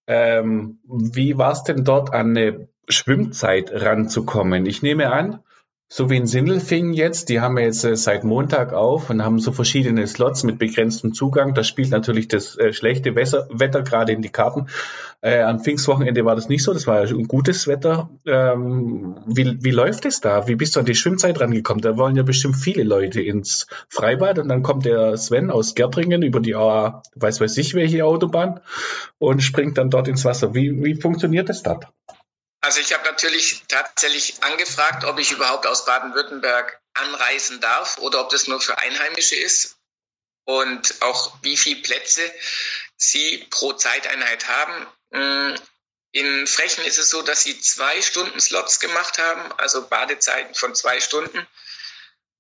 Ähm, wie war es denn dort an eine Schwimmzeit ranzukommen? Ich nehme an, so wie in Sindelfingen jetzt, die haben wir jetzt äh, seit Montag auf und haben so verschiedene Slots mit begrenztem Zugang. Da spielt natürlich das äh, schlechte Wetter, Wetter gerade in die Karten. Äh, am Pfingstwochenende war das nicht so, das war ein gutes Wetter. Ähm, wie, wie läuft es da? Wie bist du an die Schwimmzeit rangekommen? Da wollen ja bestimmt viele Leute ins Freibad und dann kommt der Sven aus Gärtringen über die, A, weiß weiß ich welche Autobahn und springt dann dort ins Wasser. Wie, wie funktioniert das dort? Also ich habe natürlich tatsächlich angefragt, ob ich überhaupt aus Baden-Württemberg anreisen darf oder ob das nur für Einheimische ist und auch wie viele Plätze sie pro Zeiteinheit haben. Mm, in Frechen ist es so, dass sie zwei Stunden Slots gemacht haben, also Badezeiten von zwei Stunden.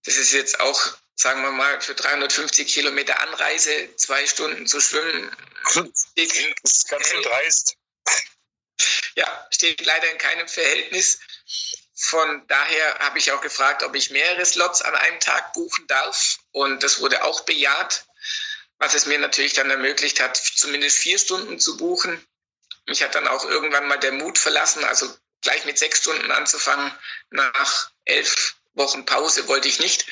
Das ist jetzt auch, sagen wir mal, für 350 Kilometer Anreise zwei Stunden zu schwimmen. Das ist ganz schön dreist. Ja, steht leider in keinem Verhältnis. Von daher habe ich auch gefragt, ob ich mehrere Slots an einem Tag buchen darf. Und das wurde auch bejaht, was es mir natürlich dann ermöglicht hat, zumindest vier Stunden zu buchen. Mich hat dann auch irgendwann mal der Mut verlassen, also gleich mit sechs Stunden anzufangen. Nach elf Wochen Pause wollte ich nicht.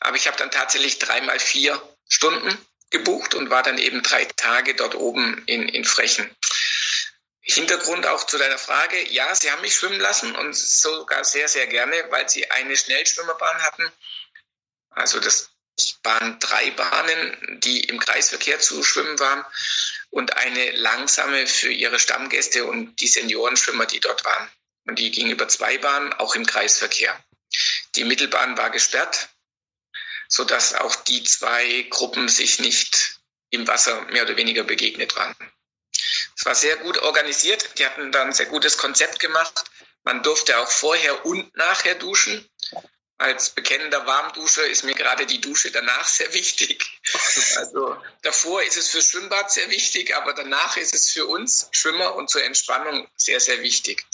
Aber ich habe dann tatsächlich dreimal vier Stunden gebucht und war dann eben drei Tage dort oben in, in Frechen. Hintergrund auch zu deiner Frage, ja, sie haben mich schwimmen lassen und sogar sehr, sehr gerne, weil sie eine Schnellschwimmerbahn hatten. Also das waren drei Bahnen, die im Kreisverkehr zu schwimmen waren und eine langsame für ihre Stammgäste und die Seniorenschwimmer, die dort waren. Und die ging über zwei Bahnen, auch im Kreisverkehr. Die Mittelbahn war gesperrt, sodass auch die zwei Gruppen sich nicht im Wasser mehr oder weniger begegnet waren. Es war sehr gut organisiert. Die hatten dann ein sehr gutes Konzept gemacht. Man durfte auch vorher und nachher duschen. Als bekennender Warmduscher ist mir gerade die Dusche danach sehr wichtig. Also davor ist es für Schwimmbad sehr wichtig, aber danach ist es für uns Schwimmer und zur Entspannung sehr, sehr wichtig.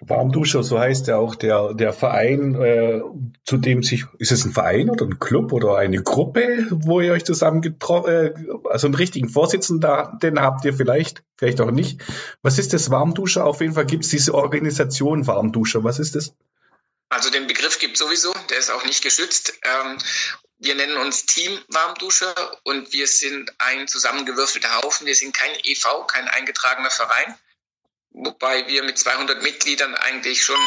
Warmduscher, so heißt ja auch der, der Verein, äh, zu dem sich, ist es ein Verein oder ein Club oder eine Gruppe, wo ihr euch zusammen getroffen, äh, also einen richtigen Vorsitzenden, den habt ihr vielleicht, vielleicht auch nicht. Was ist das Warmduscher? Auf jeden Fall gibt es diese Organisation Warmduscher. Was ist das? Also den Begriff gibt sowieso, der ist auch nicht geschützt. Ähm, wir nennen uns Team Warmduscher und wir sind ein zusammengewürfelter Haufen. Wir sind kein EV, kein eingetragener Verein wobei wir mit 200 Mitgliedern eigentlich schon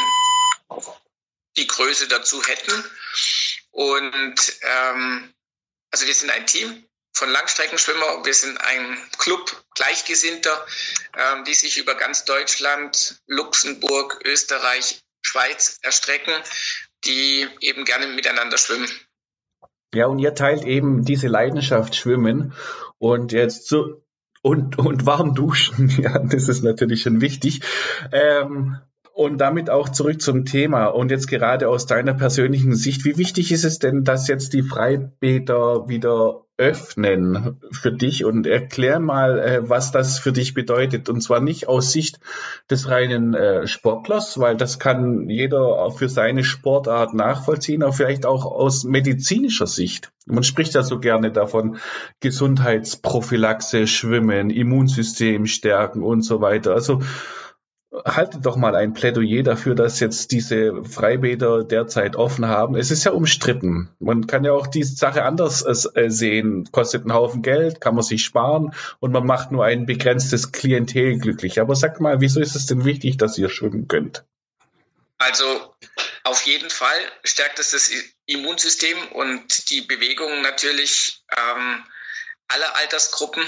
die Größe dazu hätten. Und ähm, also wir sind ein Team von Langstreckenschwimmer, wir sind ein Club Gleichgesinnter, ähm, die sich über ganz Deutschland, Luxemburg, Österreich, Schweiz erstrecken, die eben gerne miteinander schwimmen. Ja, und ihr teilt eben diese Leidenschaft Schwimmen. Und jetzt zu, und, und warm duschen, ja, das ist natürlich schon wichtig. Ähm, und damit auch zurück zum Thema. Und jetzt gerade aus deiner persönlichen Sicht, wie wichtig ist es denn, dass jetzt die Freibäder wieder öffnen für dich? Und erklär mal, äh, was das für dich bedeutet. Und zwar nicht aus Sicht des reinen äh, Sportlers, weil das kann jeder für seine Sportart nachvollziehen, aber vielleicht auch aus medizinischer Sicht. Man spricht ja so gerne davon, Gesundheitsprophylaxe, Schwimmen, Immunsystem stärken und so weiter. Also haltet doch mal ein Plädoyer dafür, dass jetzt diese Freibäder derzeit offen haben. Es ist ja umstritten. Man kann ja auch die Sache anders äh, sehen. Kostet einen Haufen Geld, kann man sich sparen und man macht nur ein begrenztes Klientel glücklich. Aber sag mal, wieso ist es denn wichtig, dass ihr schwimmen könnt? Also auf jeden Fall stärkt es das Immunsystem und die Bewegung natürlich ähm, aller Altersgruppen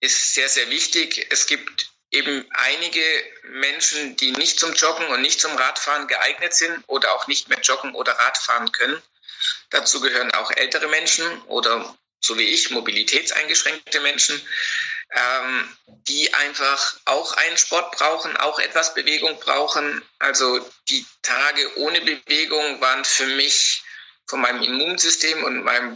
ist sehr, sehr wichtig. Es gibt eben einige Menschen, die nicht zum Joggen und nicht zum Radfahren geeignet sind oder auch nicht mehr joggen oder Radfahren können. Dazu gehören auch ältere Menschen oder so wie ich mobilitätseingeschränkte Menschen, ähm, die einfach auch einen Sport brauchen, auch etwas Bewegung brauchen. Also die Tage ohne Bewegung waren für mich von meinem Immunsystem und meinem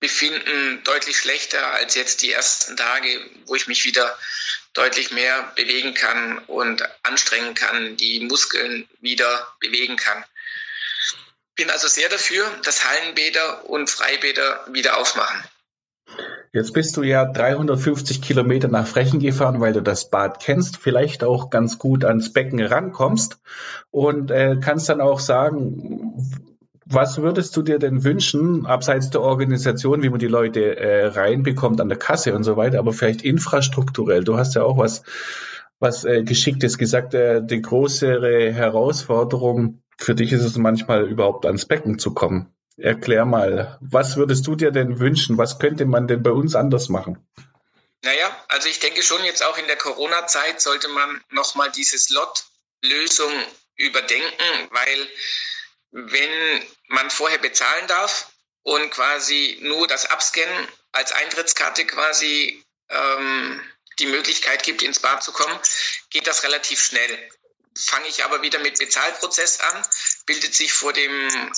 Wohlbefinden deutlich schlechter als jetzt die ersten Tage, wo ich mich wieder deutlich mehr bewegen kann und anstrengen kann, die Muskeln wieder bewegen kann. Bin also sehr dafür, dass Hallenbäder und Freibäder wieder aufmachen. Jetzt bist du ja 350 Kilometer nach Frechen gefahren, weil du das Bad kennst, vielleicht auch ganz gut ans Becken rankommst und äh, kannst dann auch sagen, was würdest du dir denn wünschen, abseits der Organisation, wie man die Leute äh, reinbekommt an der Kasse und so weiter, aber vielleicht infrastrukturell? Du hast ja auch was, was äh, Geschicktes gesagt. Äh, die größere Herausforderung für dich ist es manchmal überhaupt ans Becken zu kommen. Erklär mal, was würdest du dir denn wünschen? Was könnte man denn bei uns anders machen? Naja, also ich denke schon jetzt auch in der Corona-Zeit sollte man nochmal diese Slot-Lösung überdenken, weil wenn man vorher bezahlen darf und quasi nur das Abscannen als Eintrittskarte quasi ähm, die Möglichkeit gibt, ins Bad zu kommen, geht das relativ schnell. Fange ich aber wieder mit Bezahlprozess an, bildet sich vor dem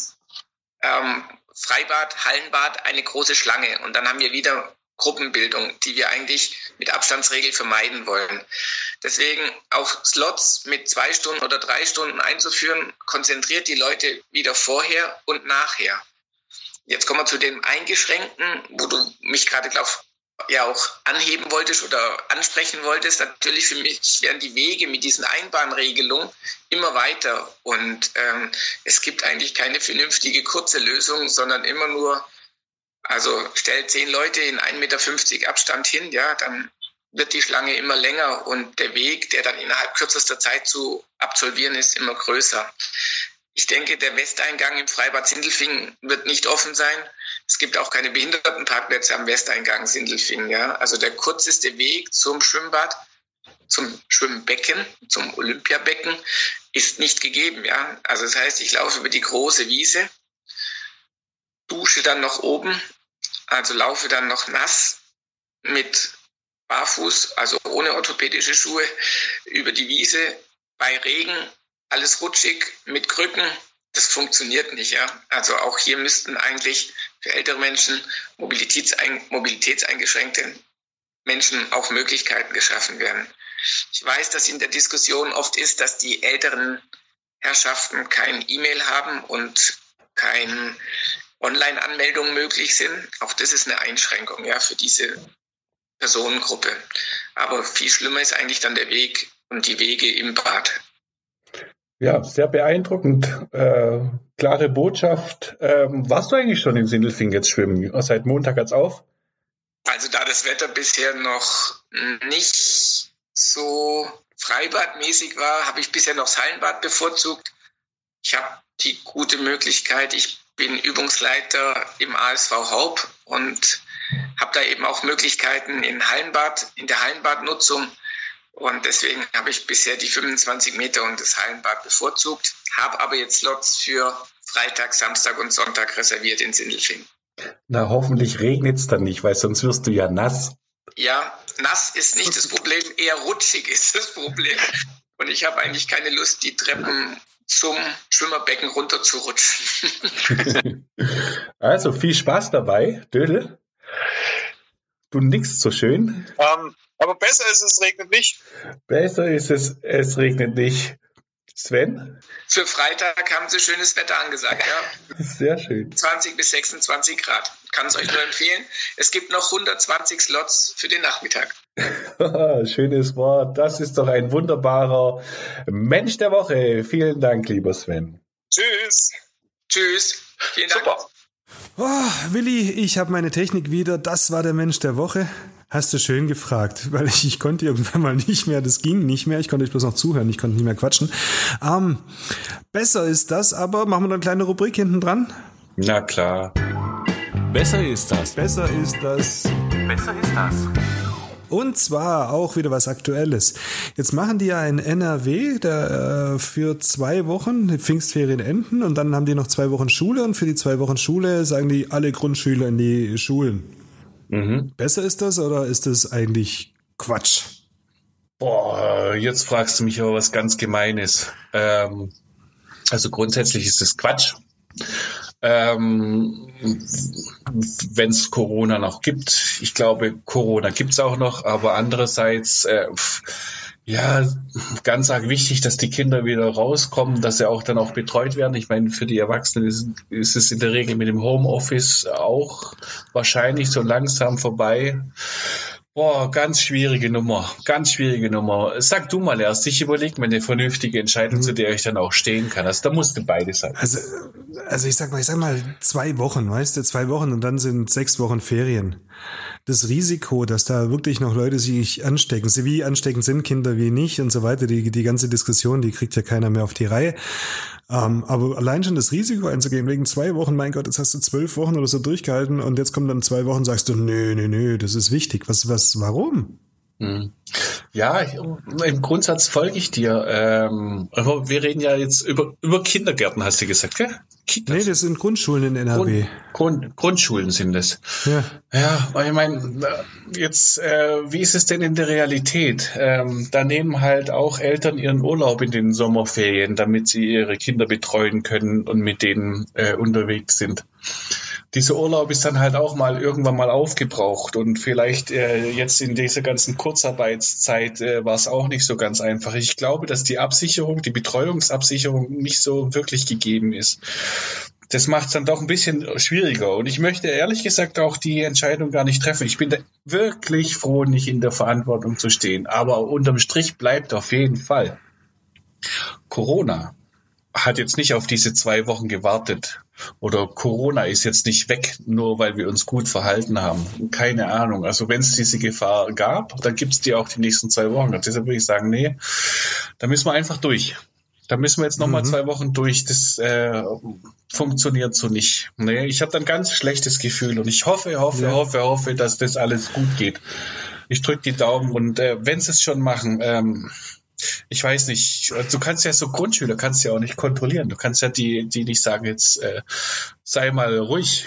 ähm, Freibad, Hallenbad eine große Schlange und dann haben wir wieder Gruppenbildung, die wir eigentlich mit Abstandsregel vermeiden wollen. Deswegen auch Slots mit zwei Stunden oder drei Stunden einzuführen, konzentriert die Leute wieder vorher und nachher. Jetzt kommen wir zu dem Eingeschränkten, wo du mich gerade, glaube ja auch anheben wolltest oder ansprechen wolltest. Natürlich für mich werden die Wege mit diesen Einbahnregelungen immer weiter und ähm, es gibt eigentlich keine vernünftige kurze Lösung, sondern immer nur also stellt zehn Leute in 1,50 Meter Abstand hin, ja, dann wird die Schlange immer länger und der Weg, der dann innerhalb kürzester Zeit zu absolvieren ist, immer größer. Ich denke, der Westeingang im Freibad Sindelfingen wird nicht offen sein. Es gibt auch keine Behindertenparkplätze am Westeingang Sindelfingen. Ja. Also der kürzeste Weg zum Schwimmbad, zum Schwimmbecken, zum Olympiabecken ist nicht gegeben. Ja. Also das heißt, ich laufe über die große Wiese dusche dann noch oben, also laufe dann noch nass mit barfuß, also ohne orthopädische Schuhe, über die Wiese bei Regen, alles rutschig mit Krücken. Das funktioniert nicht, ja. Also auch hier müssten eigentlich für ältere Menschen, mobilitätsein mobilitätseingeschränkte Menschen auch Möglichkeiten geschaffen werden. Ich weiß, dass in der Diskussion oft ist, dass die älteren Herrschaften kein E-Mail haben und keine Online-Anmeldungen möglich sind. Auch das ist eine Einschränkung ja, für diese Personengruppe. Aber viel schlimmer ist eigentlich dann der Weg und die Wege im Bad. Ja, sehr beeindruckend. Äh, klare Botschaft. Ähm, warst du eigentlich schon in Sindelfing jetzt schwimmen? Seit Montag hat's auf? Also da das Wetter bisher noch nicht so freibadmäßig war, habe ich bisher noch das Hallenbad bevorzugt. Ich habe die gute Möglichkeit, ich bin Übungsleiter im ASV Haupt und habe da eben auch Möglichkeiten in Hallenbad, in der Hallenbadnutzung und deswegen habe ich bisher die 25 Meter und das Hallenbad bevorzugt, habe aber jetzt Slots für Freitag, Samstag und Sonntag reserviert in Sindelfingen. Na, hoffentlich regnet es dann nicht, weil sonst wirst du ja nass. Ja, nass ist nicht das Problem, eher rutschig ist das Problem. Und ich habe eigentlich keine Lust, die Treppen zum Schwimmerbecken runterzurutschen. also viel Spaß dabei, Dödel. Du nix so schön. Ähm, aber besser ist es, regnet nicht. Besser ist es, es regnet nicht. Sven? Für Freitag haben sie schönes Wetter angesagt, ja. Sehr schön. 20 bis 26 Grad. Kann es euch nur empfehlen. Es gibt noch 120 Slots für den Nachmittag. Schönes Wort. Das ist doch ein wunderbarer Mensch der Woche. Vielen Dank, lieber Sven. Tschüss. Tschüss. Vielen Dank. Super. Oh, Willi, ich habe meine Technik wieder. Das war der Mensch der Woche. Hast du schön gefragt, weil ich, ich konnte irgendwann mal nicht mehr, das ging nicht mehr, ich konnte bloß noch zuhören, ich konnte nicht mehr quatschen. Ähm, besser ist das, aber machen wir noch eine kleine Rubrik hinten dran? Na klar. Besser ist das. Besser ist das. Besser ist das. Und zwar auch wieder was Aktuelles. Jetzt machen die ja in NRW der, äh, für zwei Wochen die Pfingstferien enden und dann haben die noch zwei Wochen Schule und für die zwei Wochen Schule sagen die alle Grundschüler in die Schulen. Mhm. Besser ist das oder ist das eigentlich Quatsch? Boah, jetzt fragst du mich aber was ganz Gemeines. Ähm, also grundsätzlich ist es Quatsch. Ähm, Wenn es Corona noch gibt. Ich glaube, Corona gibt es auch noch, aber andererseits äh, ja, ganz arg wichtig, dass die Kinder wieder rauskommen, dass sie auch dann auch betreut werden. Ich meine, für die Erwachsenen ist, ist es in der Regel mit dem Homeoffice auch wahrscheinlich so langsam vorbei. Boah, ganz schwierige Nummer, ganz schwierige Nummer. Sag du mal erst, ich überlege mir eine vernünftige Entscheidung, mhm. zu der ich dann auch stehen kann. Also da musste beide sein. Also, also ich sag mal, ich sag mal zwei Wochen, weißt du, zwei Wochen und dann sind sechs Wochen Ferien das Risiko, dass da wirklich noch Leute sich anstecken, sie wie ansteckend sind Kinder, wie nicht und so weiter, die, die ganze Diskussion, die kriegt ja keiner mehr auf die Reihe. Ähm, aber allein schon das Risiko einzugehen, wegen zwei Wochen, mein Gott, jetzt hast du zwölf Wochen oder so durchgehalten und jetzt kommen dann zwei Wochen, sagst du, nö, nö, nö, das ist wichtig. Was, was, warum? Hm. Ja, im Grundsatz folge ich dir. Ähm, aber wir reden ja jetzt über, über Kindergärten, hast du gesagt, gell? Kitas. Nee, das sind Grundschulen in NRW. Grund, Grund, Grundschulen sind es. Ja. Ja, ich meine, jetzt, äh, wie ist es denn in der Realität? Ähm, da nehmen halt auch Eltern ihren Urlaub in den Sommerferien, damit sie ihre Kinder betreuen können und mit denen äh, unterwegs sind dieser Urlaub ist dann halt auch mal irgendwann mal aufgebraucht und vielleicht äh, jetzt in dieser ganzen Kurzarbeitszeit äh, war es auch nicht so ganz einfach. Ich glaube, dass die Absicherung, die Betreuungsabsicherung nicht so wirklich gegeben ist. Das macht es dann doch ein bisschen schwieriger. Und ich möchte ehrlich gesagt auch die Entscheidung gar nicht treffen. Ich bin da wirklich froh, nicht in der Verantwortung zu stehen. Aber unterm Strich bleibt auf jeden Fall Corona hat jetzt nicht auf diese zwei Wochen gewartet. Oder Corona ist jetzt nicht weg, nur weil wir uns gut verhalten haben. Keine Ahnung. Also wenn es diese Gefahr gab, dann gibt es die auch die nächsten zwei Wochen. Und deshalb würde ich sagen, nee, da müssen wir einfach durch. Da müssen wir jetzt nochmal mhm. zwei Wochen durch. Das äh, funktioniert so nicht. Nee, ich habe dann ganz schlechtes Gefühl und ich hoffe, hoffe, ja. hoffe, hoffe, dass das alles gut geht. Ich drücke die Daumen und äh, wenn sie es schon machen, ähm, ich weiß nicht, du kannst ja so Grundschüler kannst ja auch nicht kontrollieren. Du kannst ja die, die nicht sagen, jetzt äh, sei mal ruhig.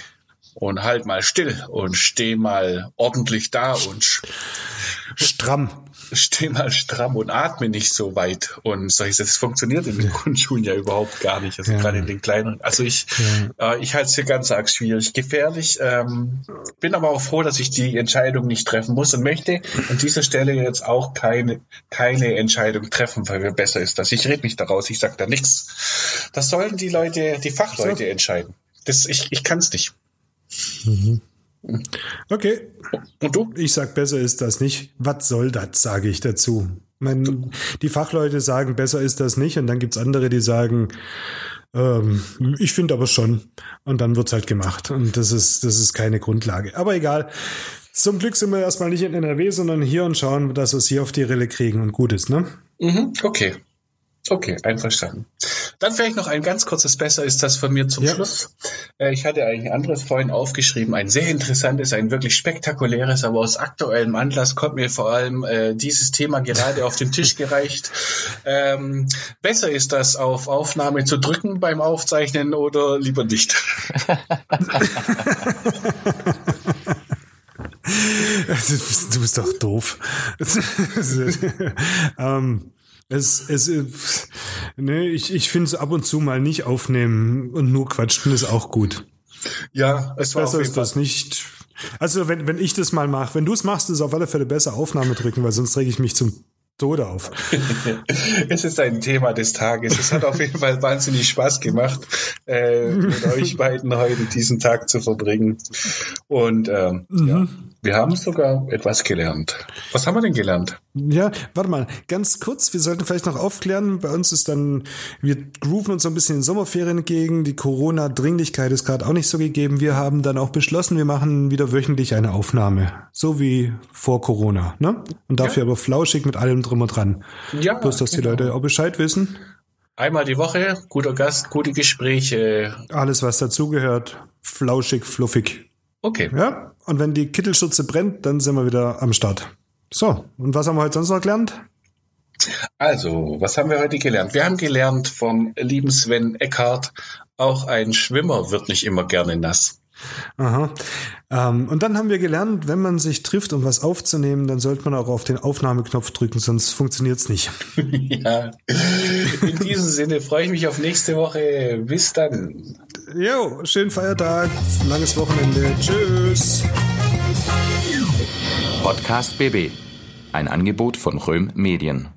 Und halt mal still und steh mal ordentlich da und stramm. Steh mal stramm und atme nicht so weit. Und solches, das funktioniert in den Grundschulen ja überhaupt gar nicht. Also Ja. gerade in den kleineren. Also ich, äh, ich halte es für ganz arg schwierig, gefährlich. Ähm, bin aber auch froh, dass ich die Entscheidung nicht treffen muss und möchte an dieser Stelle jetzt auch keine, keine Entscheidung treffen, weil mir besser ist das. Ich rede nicht daraus, ich sage da nichts. Das sollen die Leute, die Fachleute entscheiden. Das, ich ich kann es nicht. Okay. Und du? Ich sag, besser ist das nicht. Was soll das, sage ich dazu. Mein, die Fachleute sagen, besser ist das nicht. Und dann gibt's andere, die sagen, ähm, ich finde aber schon. Und dann wird's halt gemacht. Und das ist, das ist keine Grundlage. Aber egal. Zum Glück sind wir erstmal nicht in NRW, sondern hier und schauen, dass wir es hier auf die Rille kriegen und gut ist, ne? Mhm, okay. Okay, einverstanden. Dann vielleicht noch ein ganz kurzes Besser ist das von mir zum Ja. Schluss. Äh, Ich hatte eigentlich ein anderes vorhin aufgeschrieben, ein sehr interessantes, ein wirklich spektakuläres, aber aus aktuellem Anlass kommt mir vor allem äh, dieses Thema gerade auf den Tisch gereicht. Ähm, besser ist das auf Aufnahme zu drücken beim Aufzeichnen oder lieber nicht? Du bist doch doof. ähm, es, es, ne, ich, ich finde es ab und zu mal nicht aufnehmen und nur quatschen ist auch gut. Ja, es war Besser ist das nicht. Also wenn, wenn ich das mal mache, wenn du es machst, ist auf alle Fälle besser Aufnahme drücken, weil sonst rege ich mich zum Tode auf. Es ist ein Thema des Tages. Es hat auf jeden Fall wahnsinnig Spaß gemacht, äh, mit euch beiden heute diesen Tag zu verbringen. Und ähm, ja, wir haben sogar etwas gelernt. Was haben wir denn gelernt? Ja, warte mal, ganz kurz, wir sollten vielleicht noch aufklären, bei uns ist dann, wir grooven uns so ein bisschen in Sommerferien entgegen, die Corona-Dringlichkeit ist gerade auch nicht so gegeben. Wir haben dann auch beschlossen, wir machen wieder wöchentlich eine Aufnahme, so wie vor Corona, ne? Und dafür aber flauschig mit allem drum und dran. Ja, Bloß, dass die genau. Leute auch Bescheid wissen, Einmal die Woche, guter Gast, gute Gespräche. alles was dazugehört, flauschig, fluffig. Okay. Ja, und wenn die Kittelschürze brennt, dann sind wir wieder am Start. So, und was haben wir heute sonst noch gelernt? Also, was haben wir heute gelernt? Wir haben gelernt vom lieben Sven Eckhardt, auch ein Schwimmer wird nicht immer gerne nass. Aha. Ähm, und dann haben wir gelernt, wenn man sich trifft, um was aufzunehmen, dann sollte man auch auf den Aufnahmeknopf drücken, sonst funktioniert's nicht. ja. In diesem Sinne freue ich mich auf nächste Woche. Bis dann. Jo, schönen Feiertag, langes Wochenende. Tschüss. Podcast BB. Ein Angebot von Röhm Medien.